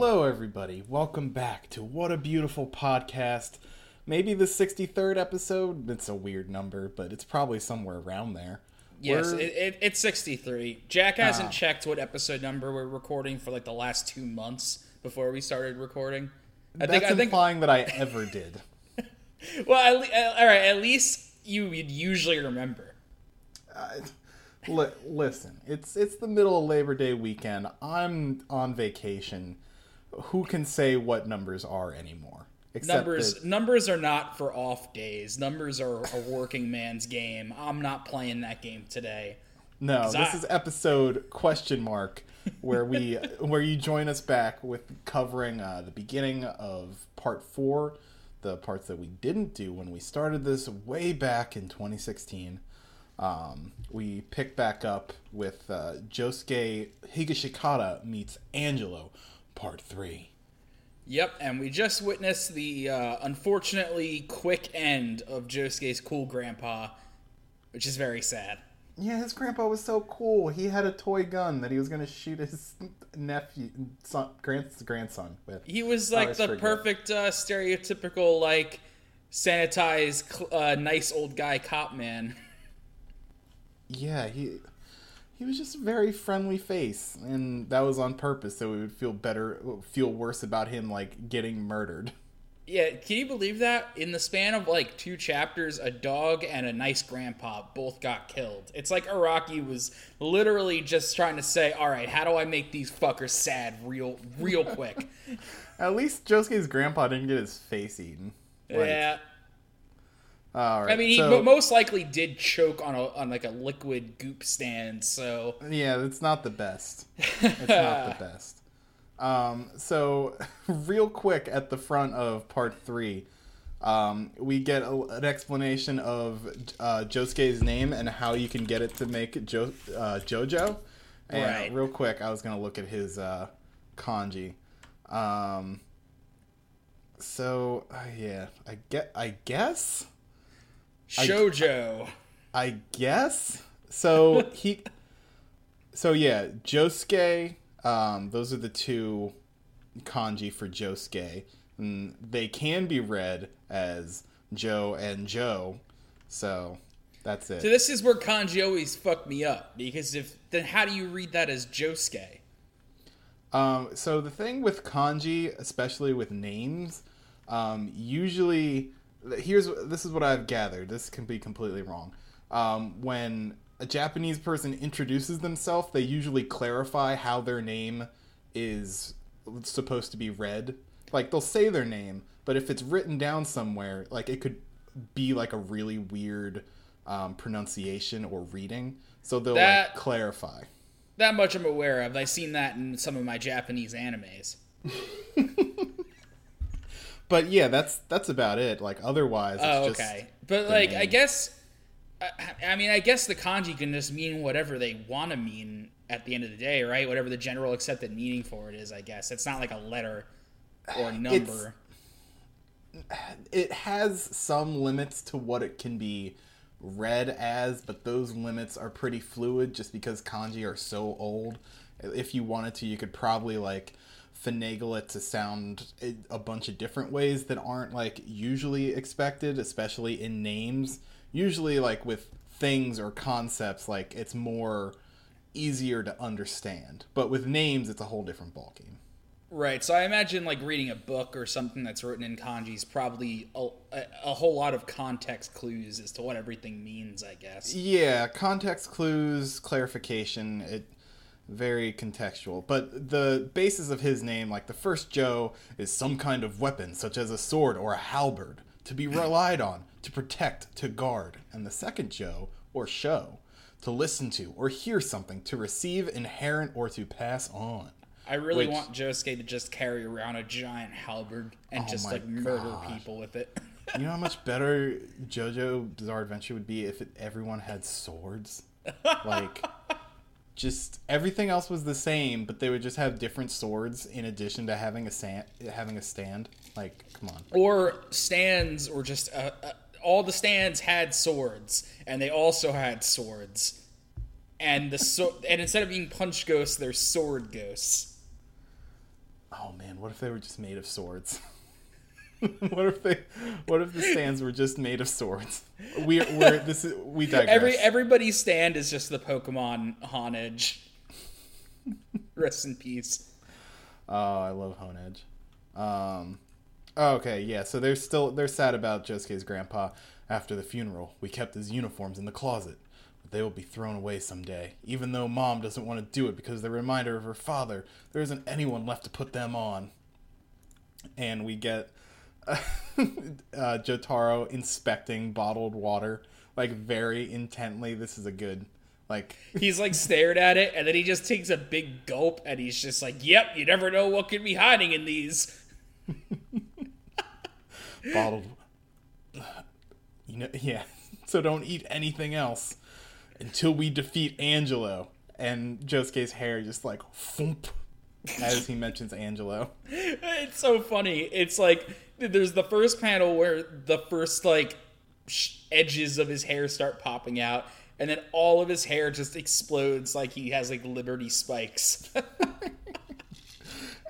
Hello, everybody. Welcome back to What a Beautiful Podcast. Maybe the 63rd episode. It's a weird number, but it's probably somewhere around there. Yes, it, it, it's 63. Jack hasn't Ah. checked what episode number we're recording for like the last two months before we started recording. I that's think, I think, implying that I ever did. well, le- uh, all right, at least you would usually remember. Li- listen, it's it's the middle of Labor Day weekend. I'm on vacation. Who can say what numbers are anymore? Except Numbers that- numbers are not for off days. Numbers are a working man's game. I'm not playing that game today. No, this I- is episode question mark where we where you join us back with covering uh, the beginning of part four, the parts that we didn't do when we started this way back in 2016. Um, we pick back up with uh, Josuke Higashikata meets Angelo, part three. Yep, and we just witnessed the uh, unfortunately quick end of Josuke's cool grandpa, which is very sad. Yeah, his grandpa was so cool. He had a toy gun that he was going to shoot his nephew, son, grand, grandson with. He was like the pretty perfect uh, stereotypical like sanitized, uh, nice old guy cop man. Yeah, he he was just a very friendly face, and that was on purpose, so we would feel better, feel worse about him like getting murdered. Yeah, can you believe that? In the span of like two chapters, a dog and a nice grandpa both got killed. It's like Araki was literally just trying to say, "All right, how do I make these fuckers sad real, real quick?" At least Josuke's grandpa didn't get his face eaten. Like, yeah, All right. I mean, he so, most likely did choke on a on like a liquid goop stand. So yeah, it's not the best. It's not the best. Um, so, real quick at the front of part three, um, we get a, an explanation of uh, Josuke's name and how you can get it to make jo- uh, JoJo. And Right. real quick, I was gonna look at his uh, kanji. Um, so uh, yeah, I get. I guess. Shojo. I guess. So he So yeah, Josuke, um, those are the two kanji for Josuke. And they can be read as Joe and Joe. So that's it. So this is where kanji always fuck me up because if then how do you read that as Josuke? Um, so the thing with kanji, especially with names, um, usually here's this is what I've gathered. This can be completely wrong. Um, when a Japanese person introduces themselves, they usually clarify how their name is supposed to be read. Like they'll say their name, but if it's written down somewhere, like it could be like a really weird um, pronunciation or reading. So they'll That- like clarify. That much I'm aware of. I've seen that in some of my Japanese animes. But yeah, that's that's about it. Like otherwise, it's Oh, just okay. But like, I guess, I, I mean, I guess the kanji can just mean whatever they want to mean at the end of the day, right? Whatever the general accepted meaning for it is, I guess. It's not like a letter or number. it has some limits to what it can be read as, but those limits are pretty fluid just because kanji are so old. If you wanted to, you could probably like finagle it to sound a- bunch of different ways that aren't like usually expected, especially in names. Usually, like with things or concepts, like it's more easier to understand. But with names, it's a whole different ballgame. Right. So I imagine like reading a book or something that's written in kanji is probably a, a, a whole lot of context clues as to what everything means, I guess. Yeah, context clues, clarification, it very contextual. But the basis of his name, like the first Joe, is some kind of weapon, such as a sword or a halberd, to be relied on, to protect, to guard. And the second Joe, or show, to listen to or hear something, to receive, inherent, or to pass on. I really Which- want Josuke to just carry around a giant halberd and Oh just my like murder people with it. You know how much better JoJo Bizarre Adventure would be if it, everyone had swords? Like, just everything else was the same, but they would just have different swords in addition to having a stand. Having a stand, like, come on. or stands, or just uh, uh, all the stands had swords, and they also had swords. And the so and instead of being punch ghosts, they're sword ghosts. Oh man, what if they were just made of swords? what if they? What if the stands were just made of swords? We we're this is we digress. Every everybody's stand is just the Pokemon Honedge. Rest in peace. Oh, I love Honedge. Um, oh, okay, yeah. So they're still they're sad about Josuke's grandpa. After the funeral, we kept his uniforms in the closet, but they will be thrown away someday. Even though mom doesn't want to do it because they're a reminder of her father, there isn't anyone left to put them on. And we get uh, Jotaro inspecting bottled water like very intently. This is a good like He's like stared at it, and then he just takes a big gulp, and he's just like, "Yep, you never know what could be hiding in these." bottled. You know, yeah. So don't eat anything else until we defeat Angelo. And Josuke's hair just like thump as he mentions Angelo. It's so funny. It's like there's the first panel where the first like sh- edges of his hair start popping out, and then all of his hair just explodes like he has like Liberty spikes.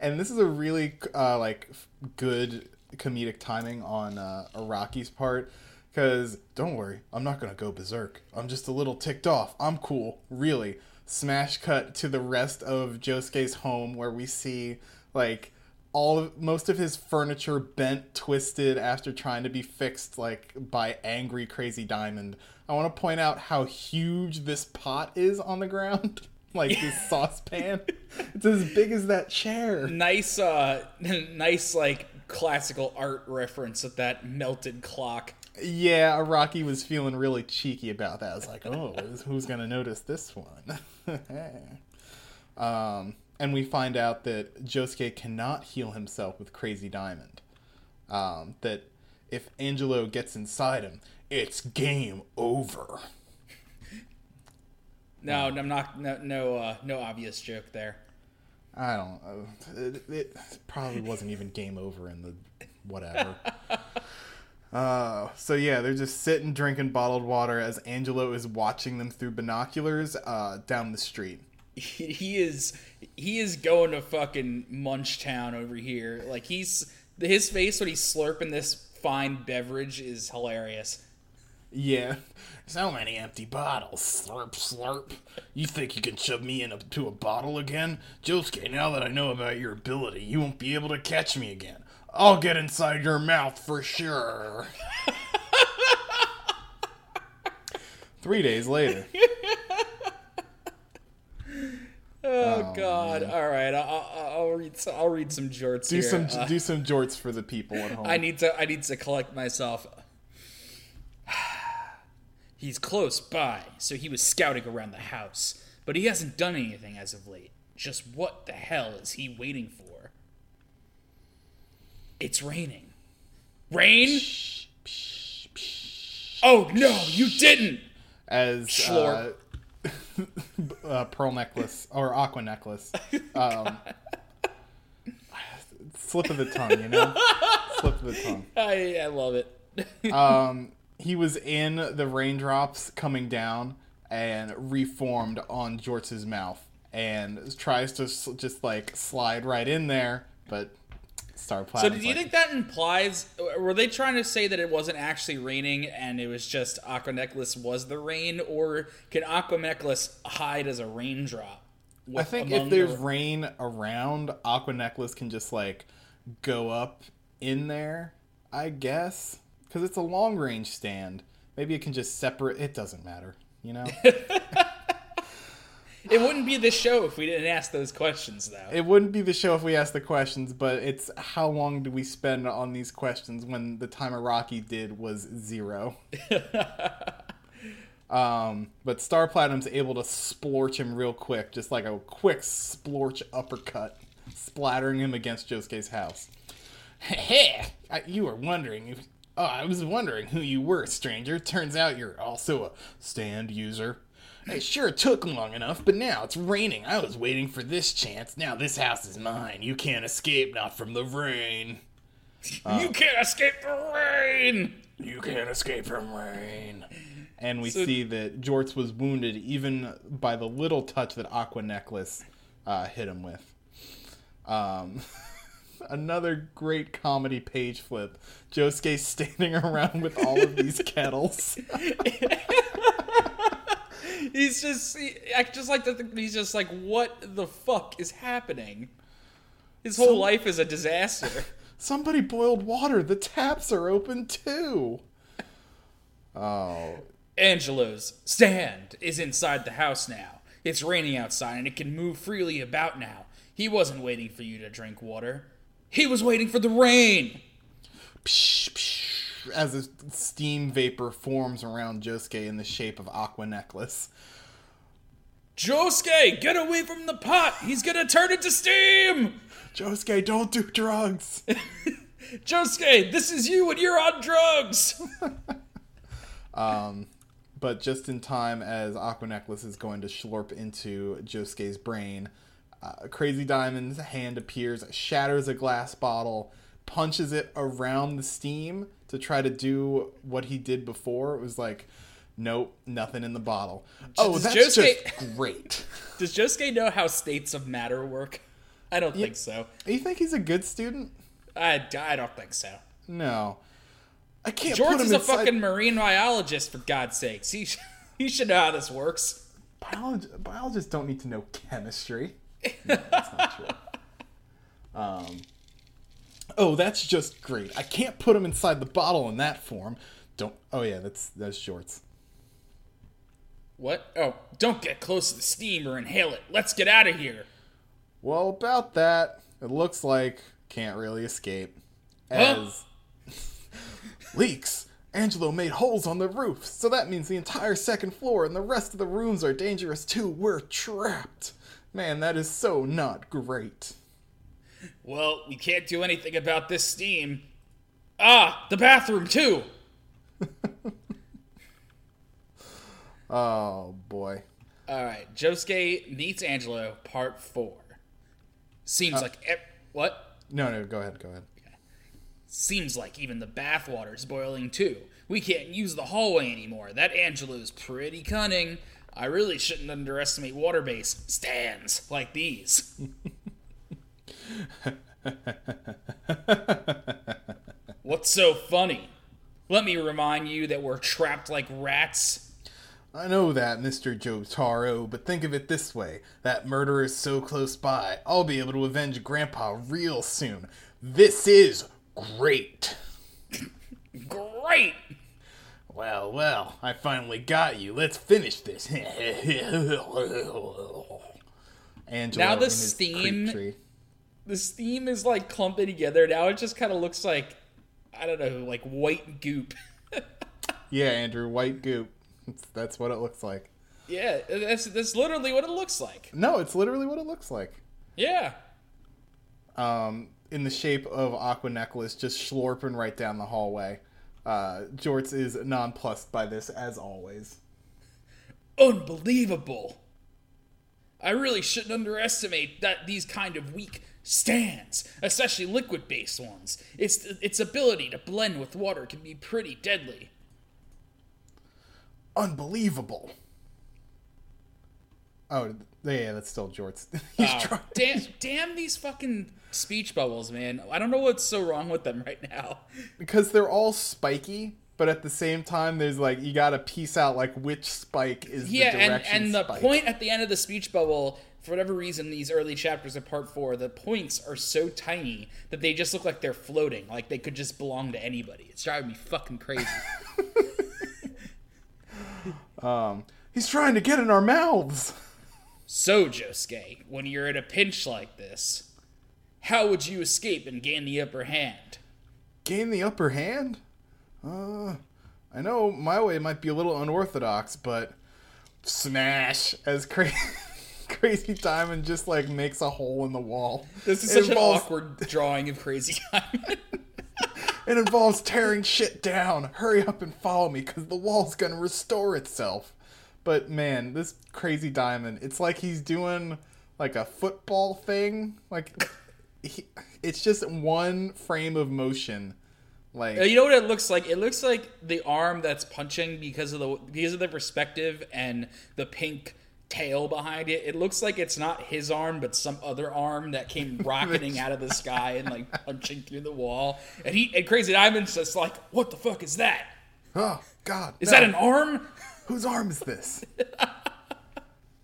And this is a really uh, like good comedic timing on uh, Araki's part. Because don't worry, I'm not gonna go berserk. I'm just a little ticked off. I'm cool, really. Smash cut to the rest of Josuke's home where we see like all of most of his furniture bent, twisted after trying to be fixed like by angry crazy diamond. I want to point out how huge this pot is on the ground. like this saucepan. It's as big as that chair. nice, uh, nice like classical art reference of that melted clock. Yeah, Araki was feeling really cheeky about that. I was like, oh, who's going to notice this one? um, and we find out that Josuke cannot heal himself with Crazy Diamond. Um, that if Angelo gets inside him, it's game over. No, I'm not. No, no, uh, no obvious joke there. I don't know. It, it probably wasn't even game over in the whatever. Uh, so yeah, they're just sitting drinking bottled water as Angelo is watching them through binoculars uh, down the street. He, is he is going to fucking Munchtown over here. Like he's his face when he's slurping this fine beverage is hilarious. Yeah. So many empty bottles. Slurp, slurp. You think you can shove me into a bottle again? Josuke, now that I know about your ability, you won't be able to catch me again. I'll get inside your mouth for sure. Three days later. Oh, God! All right, I'll, I'll, I'll read. Some, I'll read some jorts Do here. some Uh, do some jorts for the people at home. I need to. I need to collect myself. He's close by, so he was scouting around the house, but he hasn't done anything as of late. Just what the hell is he waiting for? It's raining. Rain? Oh no, you didn't! as uh, uh, pearl necklace or aqua necklace. Um, slip of the tongue, you know. slip of the tongue. I, I love it. Um, he was in the raindrops coming down and reformed on Jorts's mouth and tries to just like slide right in there, but Star So, Platinum's do you like, think that implies? Were they trying to say that it wasn't actually raining and it was just Aqua Necklace was the rain, or can Aqua Necklace hide as a raindrop? I think if there's the- rain around, Aqua Necklace can just like go up in there, I guess, because it's a long range stand. Maybe it can just separate. It doesn't matter, you know. it wouldn't be the show if we didn't ask those questions, though. it wouldn't be the show if we asked the questions, but it's how long do we spend on these questions when the time Araki did was zero. um, but Star Platinum's able to splorch him real quick, just like a quick splorch uppercut, splattering him against Josuke's house. Hey, you were wondering if. Oh, I was wondering who you were, stranger. Turns out you're also a stand user. It sure took long enough, but now it's raining. I was waiting for this chance. Now this house is mine. You can't escape, not from the rain. you can't escape the rain. You can't escape from rain. And we So- see that Jorts was wounded even by the little touch that Aqua Necklace uh, hit him with. Um, another great comedy page flip. Josuke standing around with all of these kettles. he's just he, I just like that he's just like what the fuck is happening? His whole Some- life is a disaster. Somebody boiled water. The taps are open too. Oh, angelo's stand is inside the house now. It's raining outside and it can move freely about now. He wasn't waiting for you to drink water. He was waiting for the rain. Psh, psh, as a steam vapor forms around Josuke in the shape of Aqua Necklace. josuke get away from the pot he's gonna turn into steam Josuke, don't do drugs. josuke this is you and you're on drugs but just in time as Aqua Necklace is going to slurp into Josuke's brain, uh, Crazy Diamond's hand appears, shatters a glass bottle, punches it around the steam to try to do what he did before. It was like, nope, nothing in the bottle. Oh, Does that's Josuke- just great. Does Josuke know how states of matter work? I don't think so. you think he's a good student? I, I don't think so. No. I can't George put him is a inside... fucking marine biologist, for God's sakes. He, he should know how this works. Biolog- biologists don't need to know chemistry. No, that's not true. Um, oh, that's just great. I can't put them inside the bottle in that form. Don't. Oh yeah, that's that's Jorts. What? Oh, don't get close to the steam or inhale it. Let's get out of here. Well, about that, it looks like can't really escape. Huh? As leaks. Angelo made holes on the roof, so that means the entire second floor and the rest of the rooms are dangerous too. We're trapped. Man, that is so not great. Well, we can't do anything about this steam. Ah, the bathroom, too. Oh boy. All right, Josuke meets Angelo, part four. Seems like. ev- what? No, no, go ahead, go ahead. Seems like even the bathwater's boiling too. We can't use the hallway anymore. That Angelo's pretty cunning. I really shouldn't underestimate water based stands like these. What's so funny? Let me remind you that we're trapped like rats. I know that, Mr. Jotaro, but think of it this way. That murder is so close by. I'll be able to avenge Grandpa real soon. This is great. Great! Well, well, I finally got you. Let's finish this. Angelo Now the steam- creep tree. The steam is like clumping together. Now it just kind of looks like, I don't know, like white goop. Yeah, Andrew, white goop. That's what it looks like. yeah, that's, that's literally what it looks like. No, it's literally what it looks like. Yeah. um, in the shape of Aqua Necklace, just slurping right down the hallway. Uh, Jorts is nonplussed by this, as always. unbelievable. I really shouldn't underestimate that these kind of weak stands, especially liquid-based ones. Its its ability to blend with water can be pretty deadly. Unbelievable. Oh, yeah, that's still Jorts. Ah, trying. damn, damn these fucking speech bubbles, man. I don't know what's so wrong with them right now. Because they're all spiky, but at the same time, there's like, you gotta piece out, like, which spike is Yeah, the and, direction and the spike. point at the end of the speech bubble, for whatever reason, these early chapters of part four, the points are so tiny that they just look like they're floating, like they could just belong to anybody. It's driving me fucking crazy. Um, he's trying to get in our mouths. so, Josuke, when you're in a pinch like this, how would you escape and gain the upper hand? Gain the upper hand? Uh, I know my way might be a little unorthodox, but smash as crazy. Crazy Diamond just like makes a hole in the wall. This is It such involves- an awkward drawing of Crazy Time. It involves tearing shit down. Hurry up and follow me, because the wall's gonna restore itself. But man, this crazy diamond, it's like he's doing like a football thing. Like, he, it's just one frame of motion. Like, Uh, you know what it looks like? It looks like the arm that's punching because of the because of the perspective and the pink tail behind it. It looks like it's not his arm, but some other arm that came rocketing out of the sky and like punching through the wall. And he and Crazy Diamond's just like, "What the fuck is that? Oh God! Is no. that an arm?" Whose arm is this?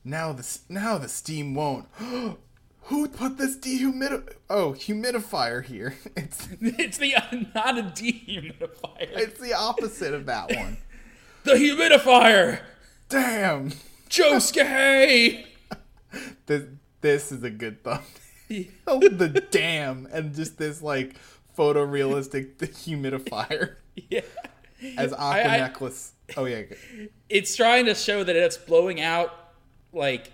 now the now the steam won't. Who put this dehumid? Oh, humidifier here. It's It's the uh, not a dehumidifier. it's the opposite of that one. the humidifier. Damn. Josuke. This this is a good thumb. oh, the damn, and just this like photorealistic humidifier yeah. as Aqua I- I- necklace. Oh yeah. It's trying to show that it's blowing out like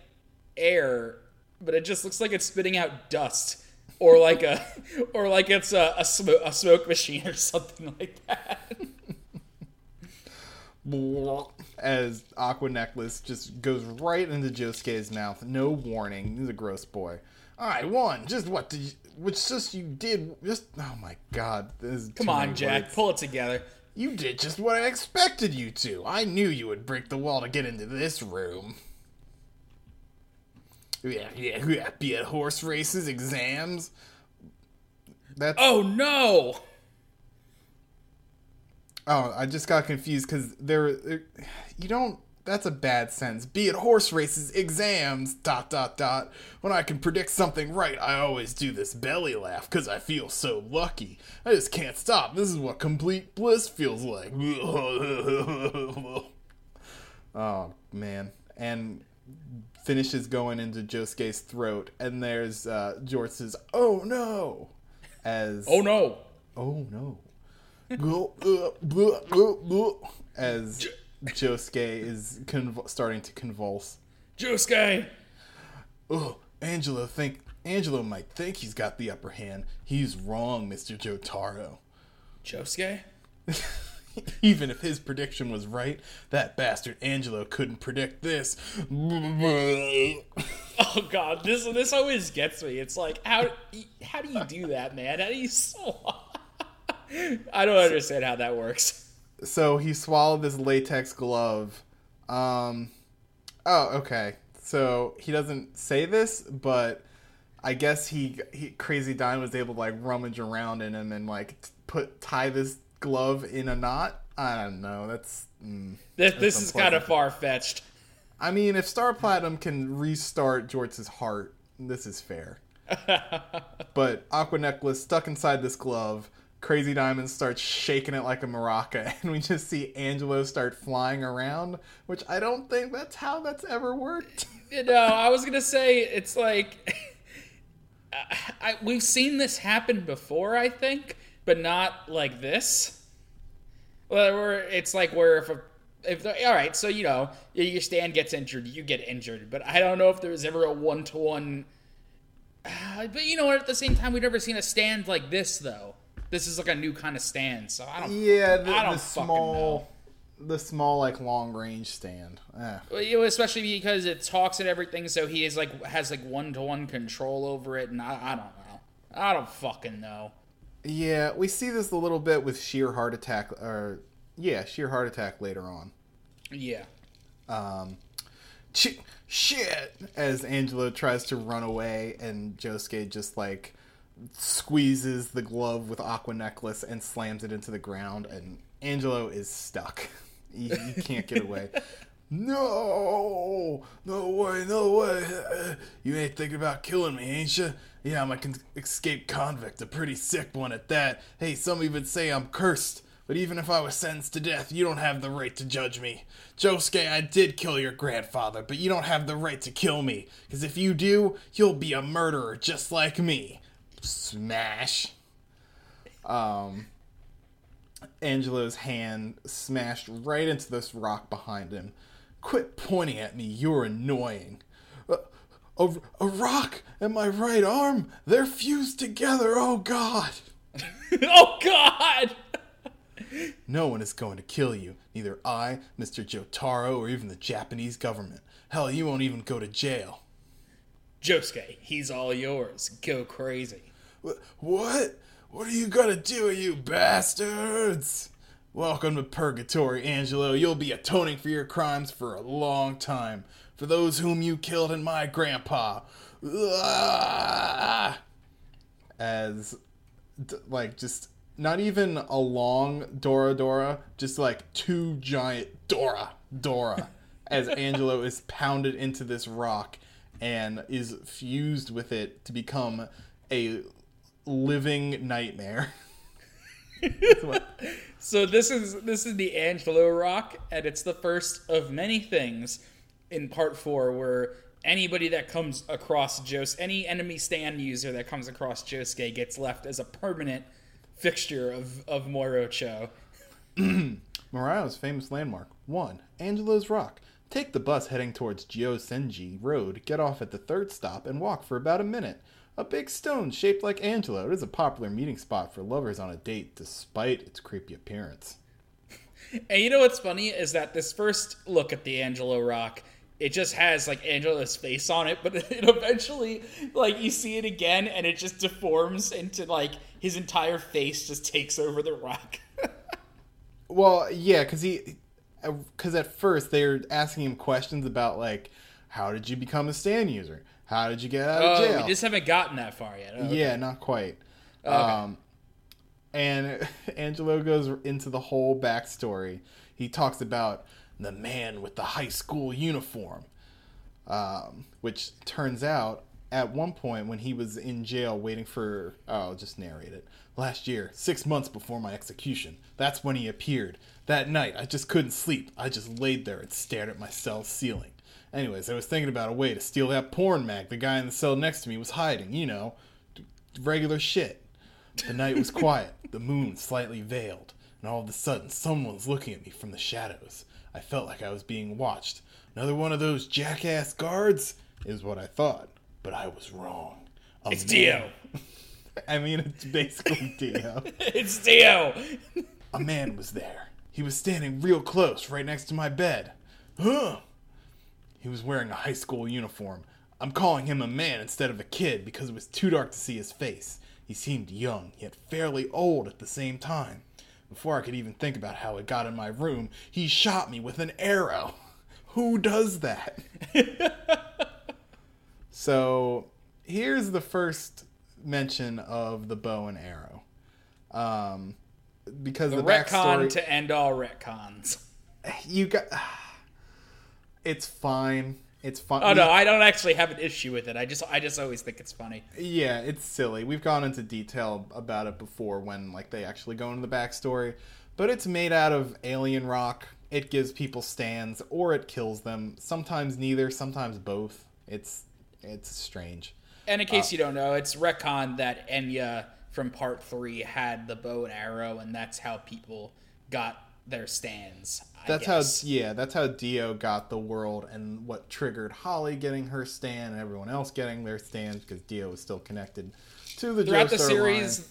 air, but it just looks like it's spitting out dust. Or like a, or like it's a a, sm- a smoke machine or something like that. As Aqua necklace just goes right into Josuke's mouth. No warning. He's a gross boy. I won. Just what did you? Which just you did? Just oh my god. This is Come on, Jack, words. pull it together. You did just what I expected you to. I knew you would break the wall to get into this room. Yeah, yeah, yeah. Be at horse races, exams. That's Oh no! oh, I just got confused because there, there, you don't. That's a bad sentence. Be at horse races, exams. Dot dot dot. When I can predict something right, I always do this belly laugh because I feel so lucky. I just can't stop. This is what complete bliss feels like. oh man, and finishes going into Josuke's throat, and there's uh, Jort's "Oh no," as Oh no! Oh no. Go- uh, blah, blah, blah, As Josuke is conv- starting to convulse. Josuke! Oh, Angelo think Angelo might think he's got the upper hand. He's wrong, Mr. Jotaro. Josuke? Even if his prediction was right, that bastard Angelo couldn't predict this. Oh god, this this always gets me. It's like how how do you do that, man? How do you swallow? I don't understand how that works. so he swallowed this latex glove. Um, oh, okay. So he doesn't say this, but I guess he, he Crazy Dime was able to like rummage around in him and like put tie this glove in a knot. I don't know. That's. Mm. This this is kind of far fetched. I mean, if Star Platinum can restart Jorts' heart, this is fair. but Aqua Necklace stuck inside this glove. Crazy Diamond starts shaking it like a maraca, and we just see Angelo start flying around, which I don't think that's how that's ever worked. No, I was gonna say it's like I, we've seen this happen before, I think, but not like this. Well, where it's like where if a if all right, so you know your stand gets injured, you get injured, but I don't know if there was ever a one to one. But you know what? At the same time, we've never seen a stand like this though. This is like a new kind of stand, so I don't. Yeah, the, I don't the fucking small, the small like long range stand. Eh. Well, especially because it talks and everything, so he is like has like one to one control over it, and I, I don't know. I don't fucking know. Yeah, we see this a little bit with sheer heart attack, or yeah, sheer heart attack later on. Yeah. um, sh- shit as Angelo tries to run away and Josuke just like squeezes the glove with aqua necklace and slams it into the ground and Angelo is stuck. He, he can't get away. No, no way, no way. You ain't thinking about killing me, ain't you? Yeah, I'm a con- escaped convict, a pretty sick one at that. Hey, some even say I'm cursed. But even if I was sentenced to death, you don't have the right to judge me. Josuke, I did kill your grandfather, but you don't have the right to kill me. Because if you do, you'll be a murderer just like me. Smash. Um, Angelo's hand smashed right into this rock behind him. Quit pointing at me, you're annoying. A, a, a rock and my right arm, they're fused together, oh god. oh God! No one is going to kill you. Neither I, Mr. Jotaro, or even the Japanese government. Hell, you won't even go to jail. Josuke, he's all yours. Go crazy. What? What are you gonna do, you bastards? Welcome to Purgatory, Angelo. You'll be atoning for your crimes for a long time. For those whom you killed and my grandpa. As, like, just not even a long Dora Dora, just like two giant Dora Dora. as Angelo is pounded into this rock and is fused with it to become a living nightmare. So this is this is the Angelo Rock, and it's the first of many things in part four where anybody that comes across Jos any enemy stand user that comes across Josuke gets left as a permanent fixture of, of Morioh-cho. Morioh's famous landmark. 1. Angelo's Rock. Take the bus heading towards Gyosenji Road, get off at the third stop, and walk for about a minute. A big stone shaped like Angelo. It is a popular meeting spot for lovers on a date, despite its creepy appearance. And you know what's funny is that this first look at the Angelo Rock, it just has like Angelo's face on it, but it eventually, like you see it again, and it just deforms into like his entire face just takes over the rock. Well, yeah, because he, uh, because at first they're asking him questions about like, how did you become a stand user? How did you get out of oh, jail? we just haven't gotten that far yet. Oh, Yeah, not quite. Um, and Angelo goes into the whole backstory. He talks about the man with the high school uniform, um, which turns out at one point when he was in jail waiting for, oh, I'll just narrate it. Last year, six months before my execution, that's when he appeared. That night, I just couldn't sleep. I just laid there and stared at my cell ceiling. Anyways, I was thinking about a way to steal that porn mag the guy in the cell next to me was hiding, you know, regular shit. The night was quiet, the moon slightly veiled, and all of a sudden someone was looking at me from the shadows. I felt like I was being watched. Another one of those jackass guards is what I thought, but I was wrong. A It's man- Dio. I mean, it's basically Dio. it's Dio. A man was there. He was standing real close, right next to my bed. Huh? He was wearing a high school uniform. I'm calling him a man instead of a kid because it was too dark to see his face. He seemed young, yet fairly old at the same time. Before I could even think about how it got in my room, he shot me with an arrow. Who does that? so, here's the first mention of the bow and arrow. Um, because The, the, retcon backstory, to end all retcons. you got. It's fine. It's fun. Oh no, I don't actually have an issue with it. I just I just always think it's funny. Yeah, it's silly. We've gone into detail about it before when like they actually go into the backstory, but it's made out of alien rock. It gives people stands or it kills them. Sometimes neither, sometimes both. It's it's strange. And in case uh, you don't know, it's retcon that Enya from part three had the bow and arrow, and that's how people got their stands. That's how yeah, that's how Dio got the world and what triggered Holly getting her stand and everyone else getting their stands because Dio was still connected to the throughout the series. line.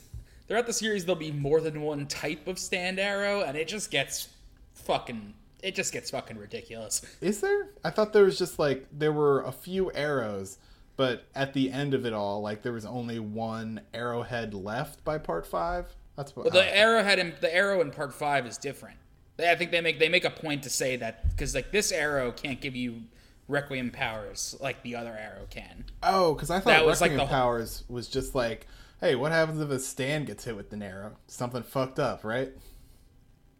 Throughout the series, there'll be more than one type of stand arrow, and it just gets fucking. It just gets fucking ridiculous. Is there? I thought there was just like there were a few arrows, but at the end of it all, like there was only one arrowhead left by part five. That's what. The arrowhead in the arrow in part five is different. They, I think they make they make a point to say that because like this arrow can't give you requiem powers like the other arrow can. oh, because I thought that was, like, Requiem the powers was just like, hey, what happens if a stand gets hit with an arrow? Something fucked up, right?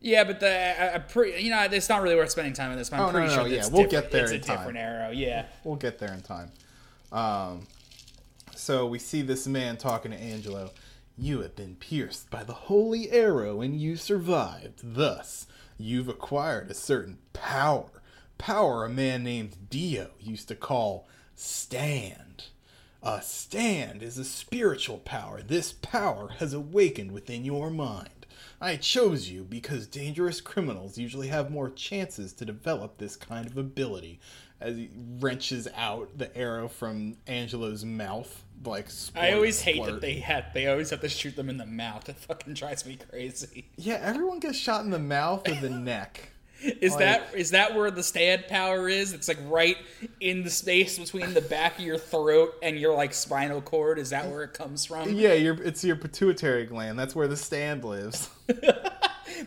Yeah, but the I, I pre, you know it's not really worth spending time on this. But I'm Oh, no, pretty no, sure no, yeah, we'll get there It's a time. different arrow. Yeah. We'll get there in time. Um, so we see this man talking to Angelo. You have been pierced by the holy arrow and you survived. Thus, you've acquired a certain power. Power a man named Dio used to call stand. A stand is a spiritual power. This power has awakened within your mind. I chose you because dangerous criminals usually have more chances to develop this kind of ability. As he wrenches out the arrow from Angelo's mouth, like I always hate splurt. that they had they always have to shoot them in the mouth. It fucking drives me crazy. Yeah, everyone gets shot in the mouth or the neck. Is Like- that is that where the stand power is? It's like right in the space between the back of your throat and your like spinal cord. Is that where it comes from? Yeah, your it's your pituitary gland. That's where the stand lives.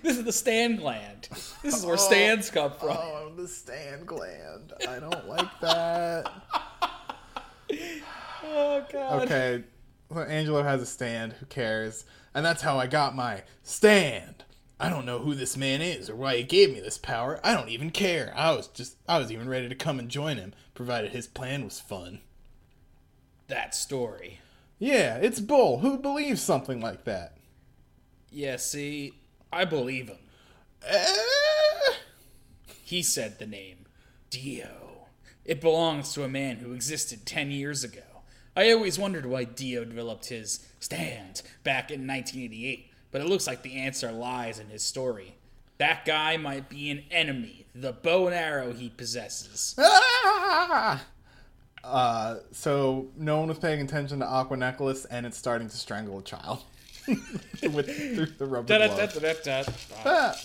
This is the stand gland. This is where oh, stands come from. Oh, the stand gland. I don't like that. Oh god. Okay, well, Angelo has a stand. Who cares? And that's how I got my stand. I don't know who this man is or why he gave me this power. I don't even care. I was just, I was even ready to come and join him, provided his plan was fun. That story. Yeah, it's bull. Who believes something like that? Yeah, see, I believe him. Eh? He said the name Dio. It belongs to a man who existed 10 years ago. I always wondered why Dio developed his stand back in 1988, but it looks like the answer lies in his story. That guy might be an enemy, the bow and arrow he possesses. Ah! Uh, so no one was paying attention to Aqua Necklace, and it's starting to strangle a child with through the rubber glove. Da-da-da-da-da. Ah.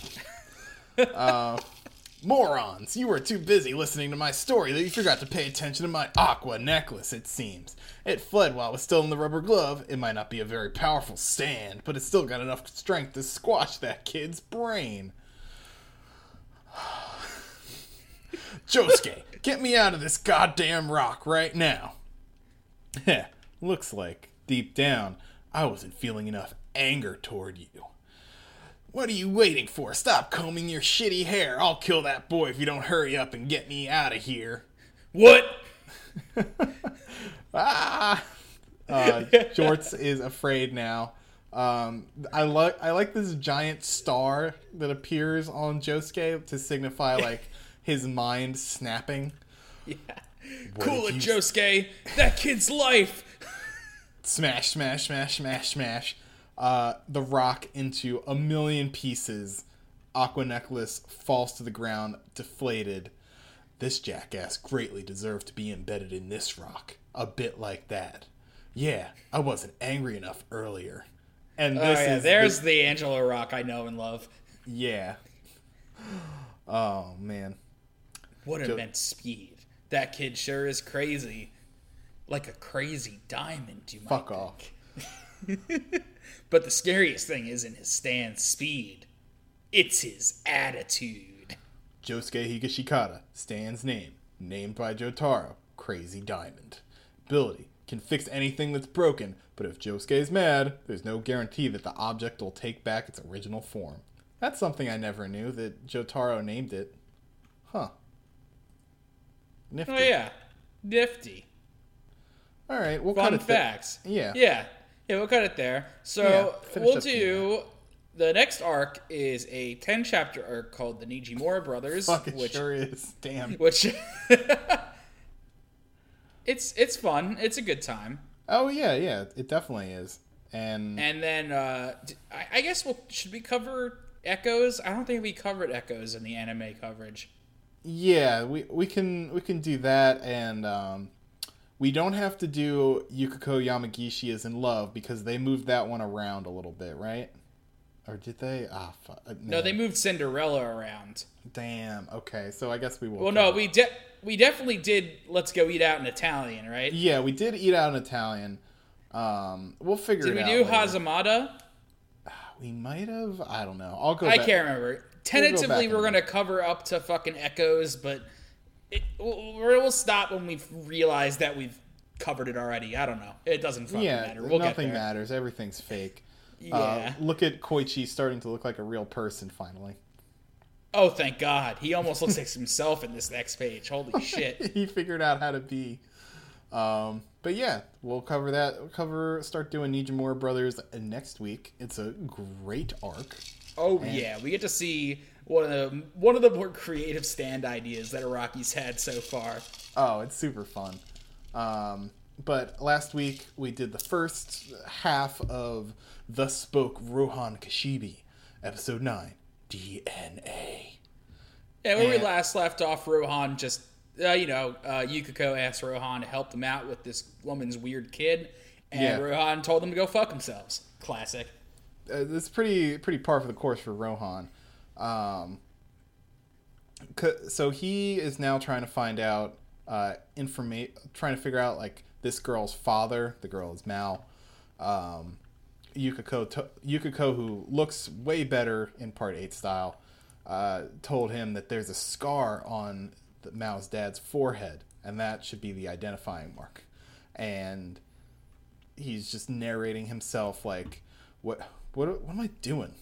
Uh, morons! You were too busy listening to my story that you forgot to pay attention to my Aqua Necklace. It seems it fled while it was still in the rubber glove. It might not be a very powerful stand, but it's still got enough strength to squash that kid's brain. Josuke, get me out of this goddamn rock right now. Heh, looks like, deep down, I wasn't feeling enough anger toward you. What are you waiting for? Stop combing your shitty hair. I'll kill that boy if you don't hurry up and get me out of here. What? Ah! Uh, Jorts is afraid now. Um, I like I like this giant star that appears on Josuke to signify like his mind snapping. Yeah. What cool it, you- Josuke. That kid's life. Smash, smash, smash, smash, smash. Uh, the rock into a million pieces. Aqua necklace falls to the ground, deflated. This jackass greatly deserved to be embedded in this rock, a bit like that. Yeah, I wasn't angry enough earlier. And Oh yeah, is there's the- the Angelo Rock I know and love. yeah. Oh man, What Jo- immense speed. That kid sure is crazy. Like a crazy diamond, you might fuck off. But the scariest thing isn't his stand speed. It's his attitude. Josuke Higashikata, stands name, named by Jotaro, Crazy Diamond. Ability, can fix anything that's broken, but if Josuke is mad, there's no guarantee that the object will take back its original form. That's something I never knew, that Jotaro named it. Huh. Nifty. Oh yeah. Nifty. Alright, we'll cut Fun it there. facts. Yeah. Yeah. Yeah, we'll cut it there. So Yeah, we'll do the next arc is a ten chapter arc called the Nijimura Brothers, Fuck, it which sure is. Damn. which it's it's fun. It's a good time. Oh, yeah, yeah, it definitely is. And, And then uh, I, I guess we'll should we cover Echoes? I don't think we covered Echoes in the anime coverage. Yeah, we we can we can do that, and um, we don't have to do Yukiko Yamagishi is in love because they moved that one around a little bit, right? Or did they? Ah, fuck. No, they moved Cinderella around. Damn. Okay, so I guess we will. Well, no, we de- we definitely did. Let's go eat out in Italian, right? Yeah, we did eat out in Italian. Um, we'll figure out. Did it we out. do later. Hazamada? We might have. I don't know. I'll go. I back. can't remember. Tentatively, and we're gonna cover up to fucking Echoes, but it, we'll, stop when we realize that we've covered it already. I don't know. It doesn't fucking Yeah, matter. We'll nothing matters. Everything's fake. Yeah. Uh, look at Koichi starting to look like a real person finally. Oh, thank God. He almost looks like himself in this next page. Holy shit. he figured out how to be. Um, but yeah, we'll cover that. We'll cover start doing Nijimura Brothers next week. It's a great arc. Oh yeah, we get to see one of the one of the more creative stand ideas that Araki's had so far. Oh, it's super fun. Um, but last week we did the first half of Thus Spoke Rohan Kishibe, episode nine, DNA. Yeah, where we last left off, Rohan just uh, you know uh, Yukiko asked Rohan to help them out with this woman's weird kid, and Yeah. Rohan told them to go fuck themselves. Classic. uh, it's pretty pretty par for the course for Rohan. Um, so he is now trying to find out uh, information, trying to figure out like this girl's father. The girl is Mao. Um, Yukiko, to, Yukiko, who looks way better in Part 8 style, uh, told him that there's a scar on the Mao's dad's forehead, and that should be the identifying mark. And he's just narrating himself like, what, what, what am I doing?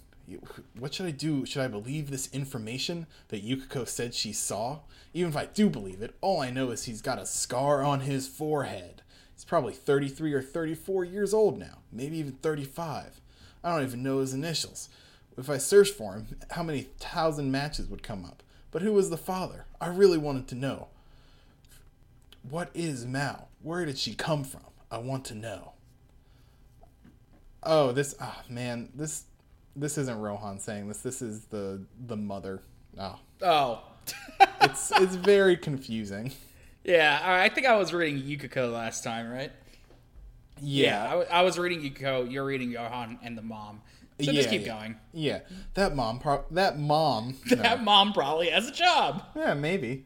What should I do? Should I believe this information that Yukiko said she saw? Even if I do believe it, all I know is he's got a scar on his forehead. He's probably 33 or 34 years old now, maybe even 35. I don't even know his initials. If I searched for him, how many thousand matches would come up? But who was the father? I really wanted to know. What is Mao? Where did she come from? I want to know. Oh, this ah oh, man, this this isn't Rohan saying this. This is the the mother. Ah. Oh. Oh. it's it's very confusing. Yeah, I think I was reading Yukiko last time, right? Yeah, yeah I, was reading Yukiko. You're reading Rohan and the mom. So yeah, just keep yeah. going. Yeah, that mom. Pro- that mom. that no. mom probably has a job. Yeah, maybe.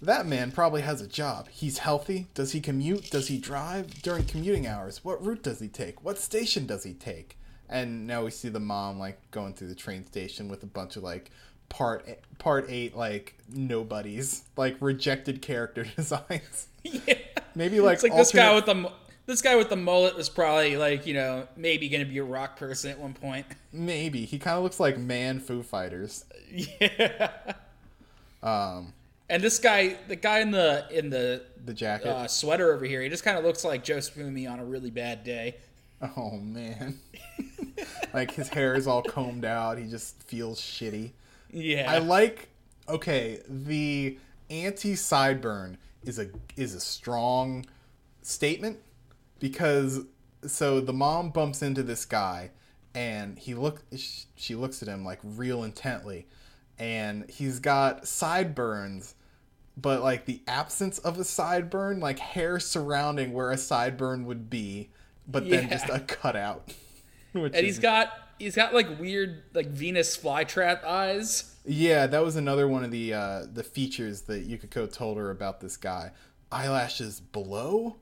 That man probably has a job. He's healthy. Does he commute? Does he drive during commuting hours? What route does he take? What station does he take? And now we see the mom like going through the train station with a bunch of like part part eight like nobodies like rejected character designs. Yeah, maybe like, like alternate... this guy with the this guy with the mullet was probably like you know maybe gonna be a rock person at one point. Maybe he kind of looks like man Foo Fighters. Yeah. Um. And this guy, the guy in the in the the jacket uh, sweater over here, he just kind of looks like Joe Spoomy on a really bad day. Oh man. like his hair is all combed out. He just feels shitty. Yeah. I like okay, the anti sideburn is a is a strong statement because so the mom bumps into this guy and he look she looks at him like real intently and he's got sideburns but like the absence of a sideburn like hair surrounding where a sideburn would be but yeah. then just a cutout and he's got he's got like weird like Venus flytrap eyes. Yeah, that was another one of the uh, the features that Yukiko told her about this guy. Eyelashes below,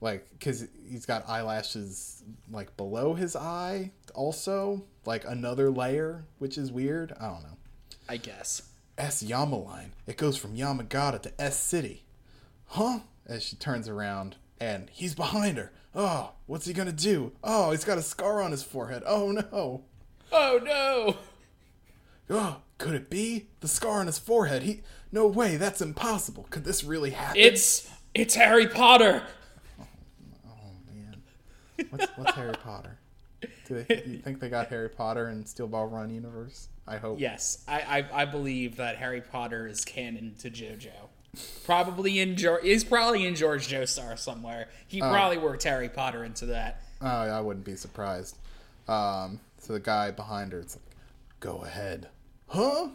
like because he's got eyelashes like below his eye, also like another layer, which is weird. I don't know. I guess. S Yama line. It goes from Yamagata to S City. Huh? As she turns around and he's behind her. Oh, what's he gonna do? Oh, he's got a scar on his forehead. Oh no. Oh no. Oh, could it be the scar on his forehead? He. No way. That's impossible. Could this really happen? It's it's Harry Potter. Oh, oh man. What's what's Harry Potter? Do they you think they got Harry Potter in Steel Ball Run universe? I hope. Yes, I, I I believe that Harry Potter is canon to JoJo. Probably in George. He's probably in George Joestar somewhere. He oh. probably worked Harry Potter into that. Oh, I wouldn't be surprised. Um, so the guy behind her, it's like, "Go ahead, huh?"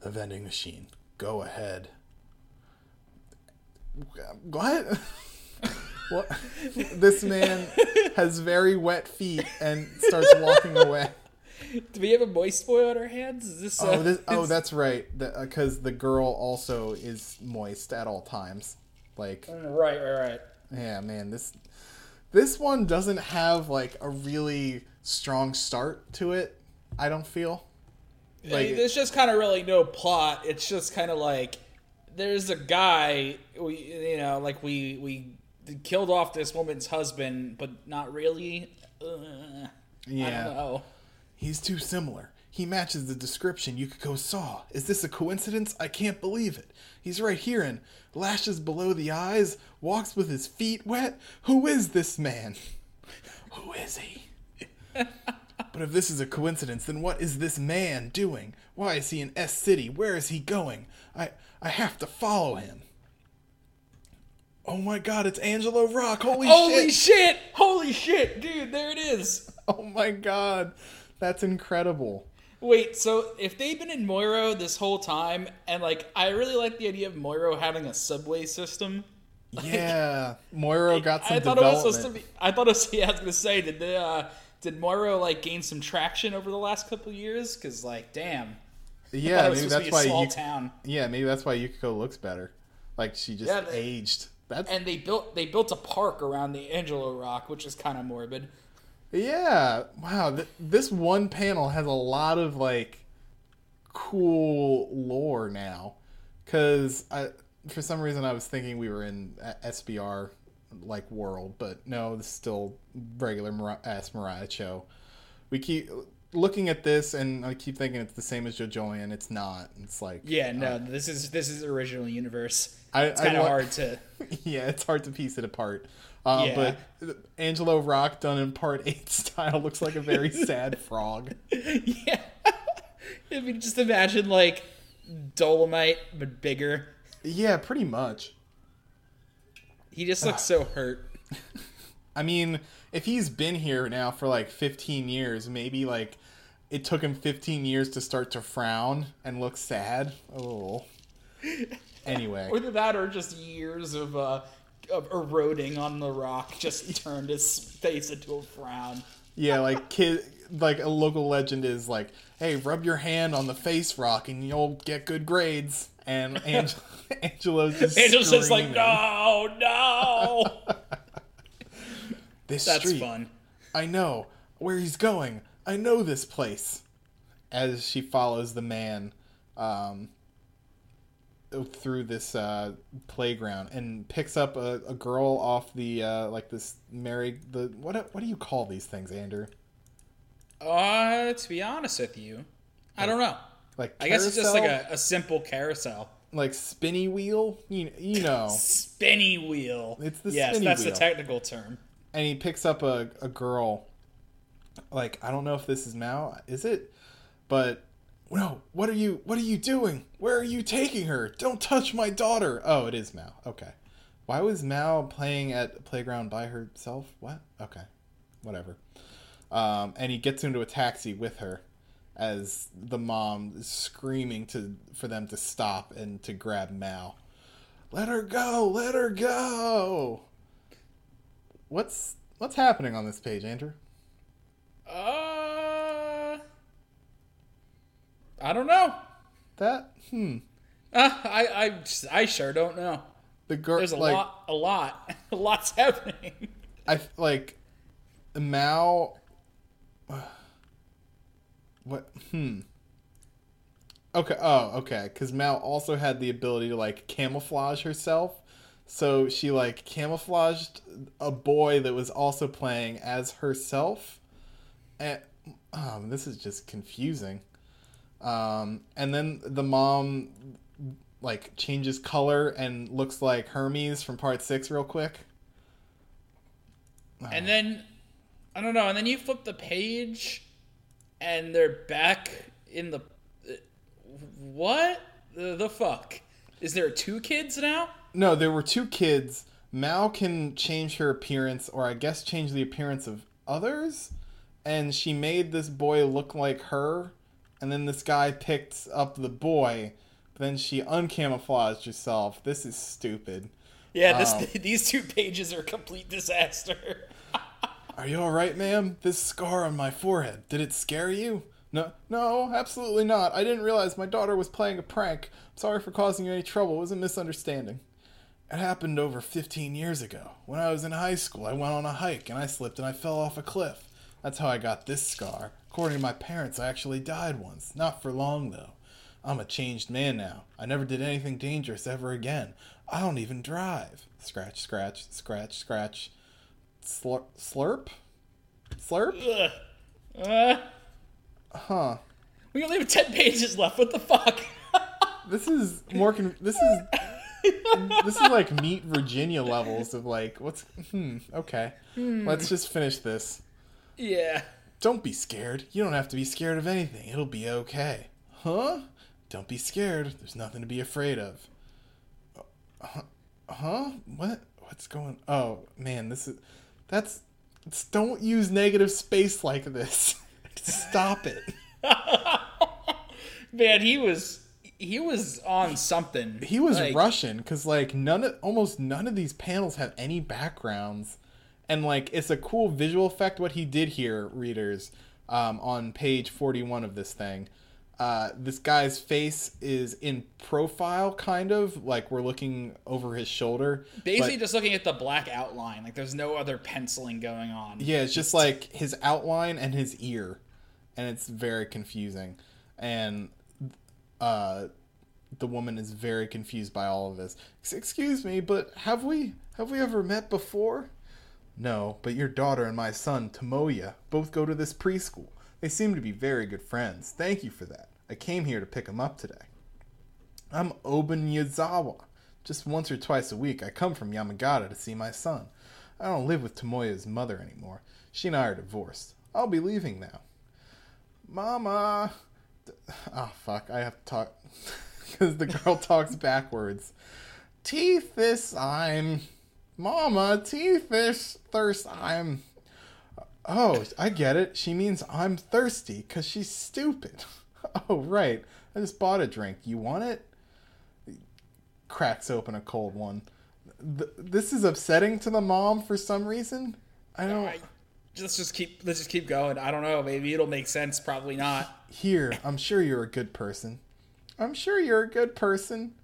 The vending machine. Go ahead. What? what? this man has very wet feet and starts walking away. Do we have a moist boy on our hands? Is this? Uh, oh, this, oh, that's right. Because the, uh, the, girl also is moist at all times. Like mm, right, right, right. Yeah, man. This this one doesn't have like a really strong start to it. I don't feel. Like there's just kind of really no plot. It's just kind of like there's a guy. We you know like we we killed off this woman's husband, but not really. Uh, yeah. He's too similar. He matches the description Yukiko saw. Is this a coincidence? I can't believe it. He's right here and lashes below the eyes, walks with his feet wet. Who is this man? Who is he? but if this is a coincidence, then what is this man doing? Why is he in S City? Where is he going? I I have to follow him. Oh my god, it's Angelo Rock. Holy, shit! Holy shit. shit. Holy shit, dude, there it is. Oh my god. That's incredible. Wait, so if they've been in Morioh this whole time, and like, I really like the idea of Morioh having a subway system. Yeah, Morioh got some. I thought development. it was supposed to be. I thought it was. Yeah, I was gonna say, did the uh, did Morioh like gain some traction over the last couple years? Because like, damn. Yeah, maybe that's why. Small you, town. Yeah, maybe that's why Yukiko looks better. Like she just yeah, they, aged. That's and they built they built a park around the Angelo Rock, which is kind of morbid. Yeah. Wow. Th- this one panel has a lot of like cool lore now, because I for some reason I was thinking we were in SBR like world, but no, this is still regular Mar- ass Morioh-cho. We keep looking at this, and I keep thinking it's the same as JoJolion. It's not. It's like Yeah, uh, no, this is this is original universe. I, It's kind of hard to. yeah, it's hard to piece it apart. Uh, Yeah. But Angelo Rock done in part eight style looks like a very sad frog. yeah. I mean, just imagine like Dolomite, but bigger. Yeah, pretty much. He just looks so hurt. I mean, if he's been here now for like 15 years, maybe like it took him 15 years to start to frown and look sad. Oh. Anyway, Either that or just years of uh of eroding on the rock just turned his face into a frown. yeah, like kid, like a local legend is like, "Hey, rub your hand on the face rock and you'll get good grades." And Ang- Angelo's just Angel's just like, no, no. This That's street, fun. I know where he's going. I know this place. As she follows the man um, through this uh, playground and picks up a, a girl off the uh, like this merry the what what do you call these things, Andrew? Uh, to be honest with you, I don't know. Like I guess it's just like a, a simple carousel. like spinny wheel. You you know. Spinny wheel. It's the yes, that's wheel. the technical term. and he picks up a, a girl like i don't know if this is now is it but no what are you what are you doing? Where are you taking her? Don't touch my daughter. Oh it is mao okay. Why was mao playing at playground by herself? What? Okay. Whatever. Um, and he gets into a taxi with her as the mom is screaming to for them to stop and to grab mao let her go! Let her go! What's what's happening on this page, Andrew? Uh, I don't know. That hmm. Uh, I, I, I sure don't know. The girl There's a like lot, a lot, a lot's happening. I like Mao. What hmm. Okay. Oh, okay. Because Mao also had the ability to like camouflage herself, so she like camouflaged a boy that was also playing as herself, and um, this is just confusing. Um, and then the mom like changes color and looks like Hermes from part six real quick. And then, I don't know. And then you flip the page, and they're back in the. What the, the fuck? Is there two kids now? No, there were two kids. Mao can change her appearance, or I guess change the appearance of others. And she made this boy look like her. And then this guy picked up the boy. But then she uncamouflaged herself. This is stupid. Yeah, this Um, these two pages are a complete disaster. Are you alright, ma'am? This scar on my forehead, did it scare you? No, no, absolutely not. I didn't realize my daughter was playing a prank. I'm sorry for causing you any trouble. It was a misunderstanding. It happened over 15 years ago. When I was in high school, I went on a hike and I slipped and I fell off a cliff. That's how I got this scar. According to my parents, I actually died once. Not for long, though. I'm a changed man now. I never did anything dangerous ever again. I don't even drive. Scratch, scratch, scratch, scratch. Slur- slurp? Slurp? Ugh. Uh, Huh. we only have ten pages left. What the fuck? This is more. Con- this is. this is like meet Virginia levels of like what's. Hmm. Okay. Hmm. Let's just finish this. yeah. Don't be scared. You don't have to be scared of anything. It'll be okay. Huh? Don't be scared. There's nothing to be afraid of. Uh, huh? Huh? What? What's going? Oh man, this is. That's. It's, don't use negative space like this. Stop it. Man, he was he was on something. He was Like, Russian because like none of almost none of these panels have any backgrounds, and like it's a cool visual effect what he did here, readers, um, on page forty one of this thing. Uh, this guy's face is in profile, kind of like we're looking over his shoulder. Basically, but- just looking at the black outline. Like, there's no other penciling going on. Yeah, it's just like his outline and his ear, and it's very confusing. And uh, the woman is very confused by all of this. Excuse me, but have we have we ever met before? No, but your daughter and my son Tomoya both go to this preschool. They seem to be very good friends. Thank you for that. I came here to pick him up today. I'm Oben Yazawa. Just once or twice a week, I come from Yamagata to see my son. I don't live with Tomoya's mother anymore. She and I are divorced. I'll be leaving now. Mama. Oh, fuck. I have to talk. Because the girl talks backwards. Teethis, I'm. Mama, tea fish thirst, I'm. Oh, I get it. She means I'm thirsty because she's stupid. Oh, right. I just bought a drink. You want it? Cracks open a cold one. Th- this is upsetting to the mom for some reason. I don't. I, let's just keep let's just keep going. I don't know. Maybe it'll make sense. Probably not. Here, I'm sure you're a good person. I'm sure you're a good person.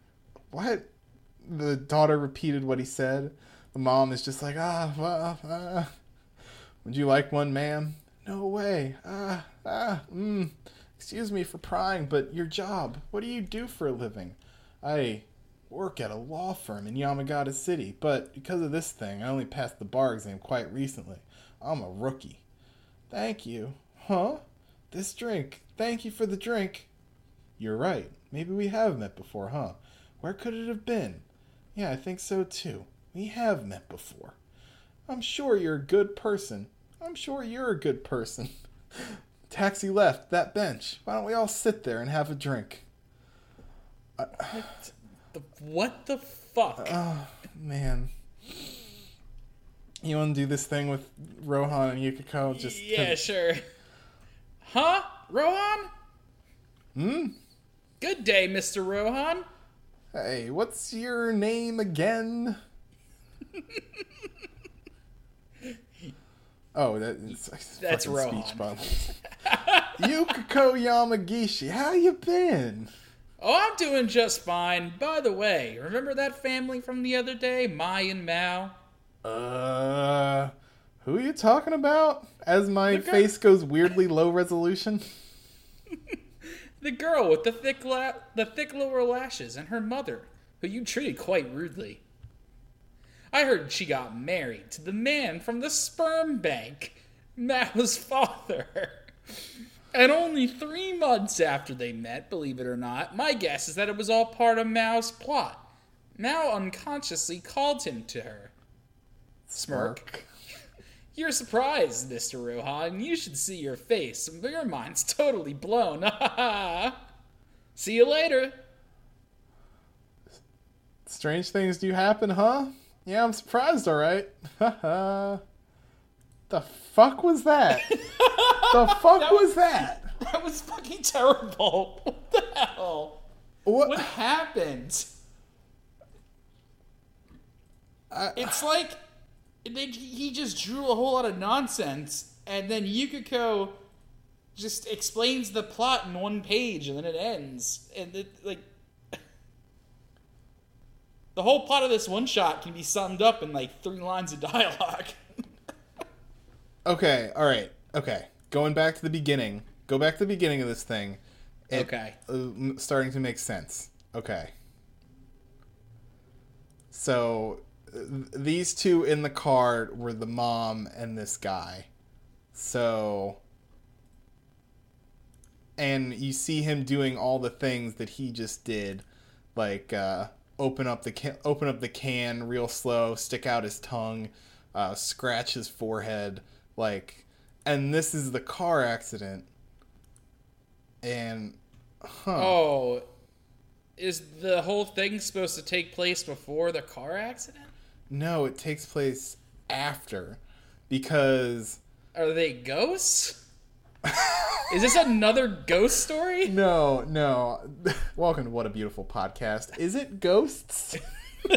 What? The daughter repeated what he said. The mom is just like, ah, well, ah. Would you like one, ma'am? No way. Ah, ah, mm. Excuse me for prying, but your job, what do you do for a living? I work at a law firm in Yamagata City, but because of this thing, I only passed the bar exam quite recently. I'm a rookie. Thank you. Huh? This drink. Thank you for the drink. You're right. Maybe we have met before, huh? Where could it have been? Yeah, I think so too. We have met before. I'm sure you're a good person. I'm sure you're a good person. Taxi left that bench. Why don't we all sit there and have a drink? What The, what the fuck? Oh, man. You want to do this thing with Rohan and Yukiko? Just yeah, sure. Huh, Rohan? Hmm? Good day, Mister Rohan. Hey, what's your name again? oh, that That's Rohan. speech bubbles. Yukiko Yamagishi, how you been? Oh, I'm doing just fine. By the way, remember that family from the other day, Mai and Mao? Uh, who are you talking about? As my face goes weirdly low resolution. The girl with the thick la- the thick lower lashes and her mother, who you treated quite rudely. I heard she got married to the man from the sperm bank, Mao's father. And only three months after they met, believe it or not, my guess is that it was all part of Mao's plot. Mao unconsciously called him to her. Smirk. You're surprised, Mr. Rohan. You should see your face. Your mind's totally blown. see you later. Strange things do happen, huh? Yeah, I'm surprised, alright. the fuck was that? the fuck was that? That was fucking terrible. What the hell? What? What happened? I- It's like they, he just drew a whole lot of nonsense, and then Yukiko just explains the plot in one page, and then it ends. And it like the whole plot of this one shot can be summed up in like three lines of dialogue. Okay, alright, okay. Going back to the beginning. Go back to the beginning of this thing. It- Okay. uh, starting to make sense. Okay. So, uh, these two in the car were the mom and this guy. So, and you see him doing all the things that he just did, like uh, open up the can, open up the can real slow, stick out his tongue, uh, scratch his forehead, like, and this is the car accident. And, huh? Oh, is the whole thing supposed to take place before the car accident? No, it takes place after, because Are they ghosts? Is this another ghost story? no, no. Welcome to what a beautiful podcast. Is it ghosts?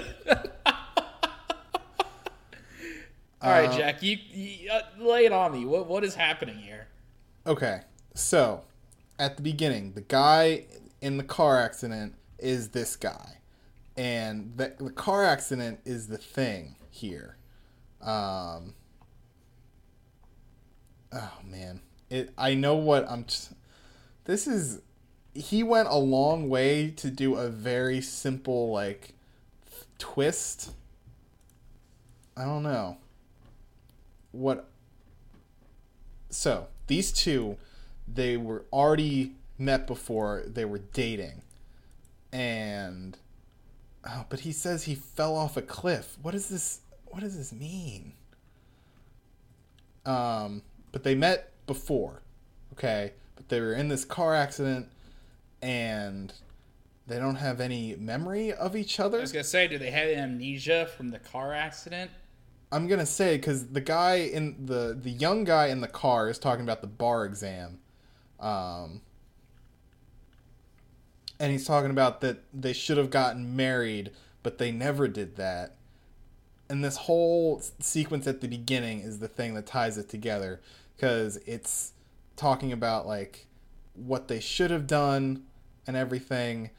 All right, Uh, Jack, you, you uh, lay it on me. What what is happening here? Okay, so at the beginning, the guy in the car accident is this guy, and the the car accident is the thing here. Um. Oh man, it. I know what I'm. Just, this is. He went a long way to do a very simple like twist. I don't know. What so these two they were already met before they were dating and oh, but he says he fell off a cliff what does this what does this mean um but they met before okay but they were in this car accident and they don't have any memory of each other I was gonna say, do they have amnesia from the car accident? I'm gonna say because the guy in the the young guy in the car is talking about the bar exam, um, and he's talking about that they should have gotten married, but they never did that. And this whole sequence at the beginning is the thing that ties it together because it's talking about like what they should have done and everything,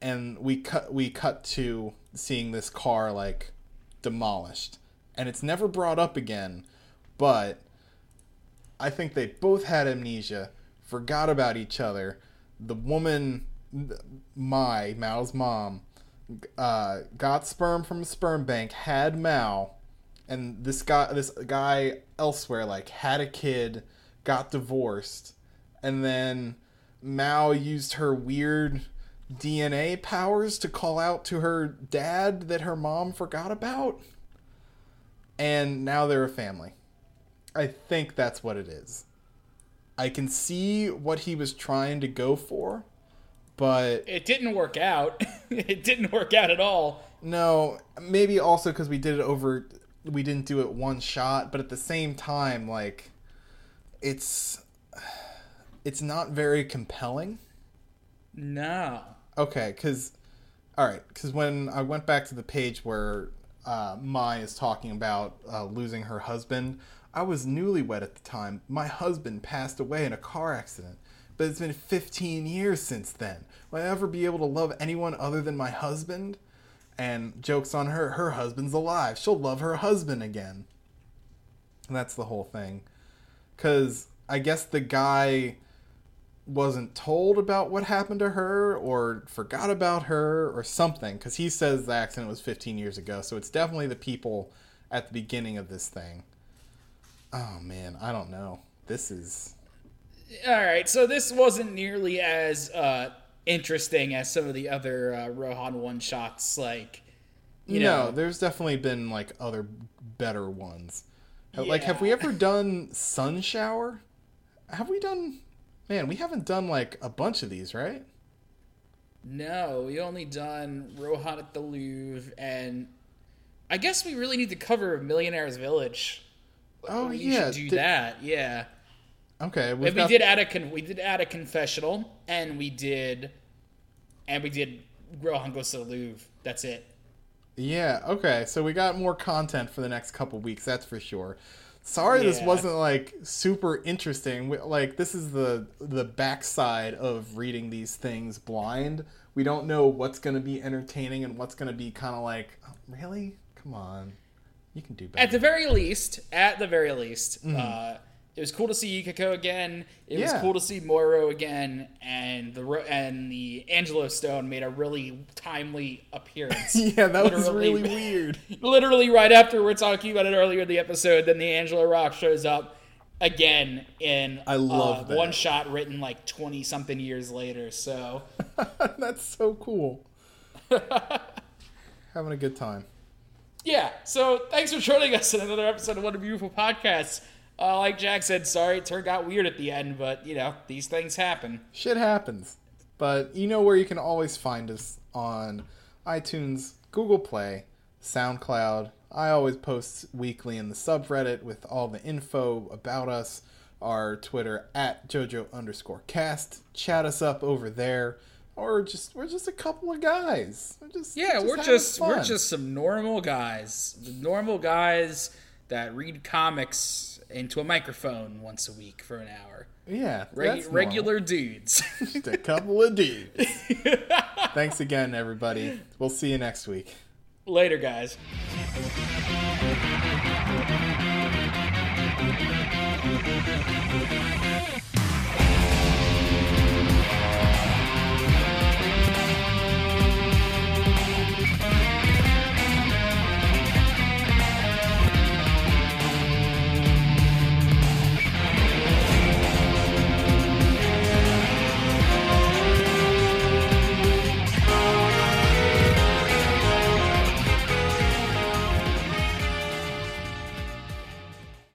and we cut we cut to seeing this car like demolished. And it's never brought up again but i think they both had amnesia forgot about each other. The woman my mao's mom uh, got sperm from a sperm bank had mao and this guy this guy elsewhere like had a kid got divorced and then mao used her weird dna powers to call out to her dad that her mom forgot about and now they're a family. I think that's what it is. I can see what he was trying to go for, but It didn't work out. it didn't work out at all. no, maybe also because we did it over, we didn't do it one shot, but at the same time, like, it's, it's not very compelling. No. Okay, because, all right, because when I went back to the page where uh, Mai is talking about uh, losing her husband, I was newlywed at the time. My husband passed away in a car accident, but it's been 15 years since then. Will I ever be able to love anyone other than my husband? And jokes on her, her husband's alive. She'll love her husband again. And that's the whole thing. Because I guess the guy wasn't told about what happened to her or forgot about her or something because he says the accident was 15 years ago so it's definitely the people at the beginning of this thing oh man i don't know this is All right, so this wasn't nearly as uh, interesting as some of the other uh, Rohan one shots. Like, you no know, there's definitely been like other better ones like have we ever done sun shower have we done man we haven't done like a bunch of these right no, we only done Rohan at the Louvre, and I guess we really need to cover Millionaire's Village. oh we yeah should do Did- that. Yeah, okay we got- did add a con- we did add a confessional, and we did, and we did Rohan goes to the Louvre. That's it. Yeah, okay. So we got more content for the next couple weeks, that's for sure. Sorry this wasn't like super interesting. We- Like this is the the backside of reading these things blind. We don't know what's going to be entertaining and what's going to be kind of like, "Oh, really? Come on. You can do better. At the very least, at the very least, uh, it was cool to see Yukiko again. It was Mm-hmm. Cool to see Morioh again, and the and the Angelo Stone made a really timely appearance. yeah, that was really weird. Literally right after we're talking about it earlier in the episode, then the Angelo Rock shows up again in I love uh, one shot written like twenty something years later. So That's so cool. Having a good time. yeah, so thanks for joining us in another episode of What a Beautiful Podcast. Uh, like Jack said, sorry it turned out weird at the end, but you know these things happen. Shit happens. But you know where you can always find us on iTunes, Google Play, SoundCloud. I always post weekly in the subreddit with all the info about us. Our Twitter at JoJo underscore cast. Chat us up over there. Or just we're just a couple of guys. We're just Yeah, we're having just we're just some normal guys, normal guys that read comics into a microphone once a week for an hour. Yeah, Reg- that's regular dudes. Just a couple of dudes. Thanks again, everybody. We'll see you next week. Later, guys.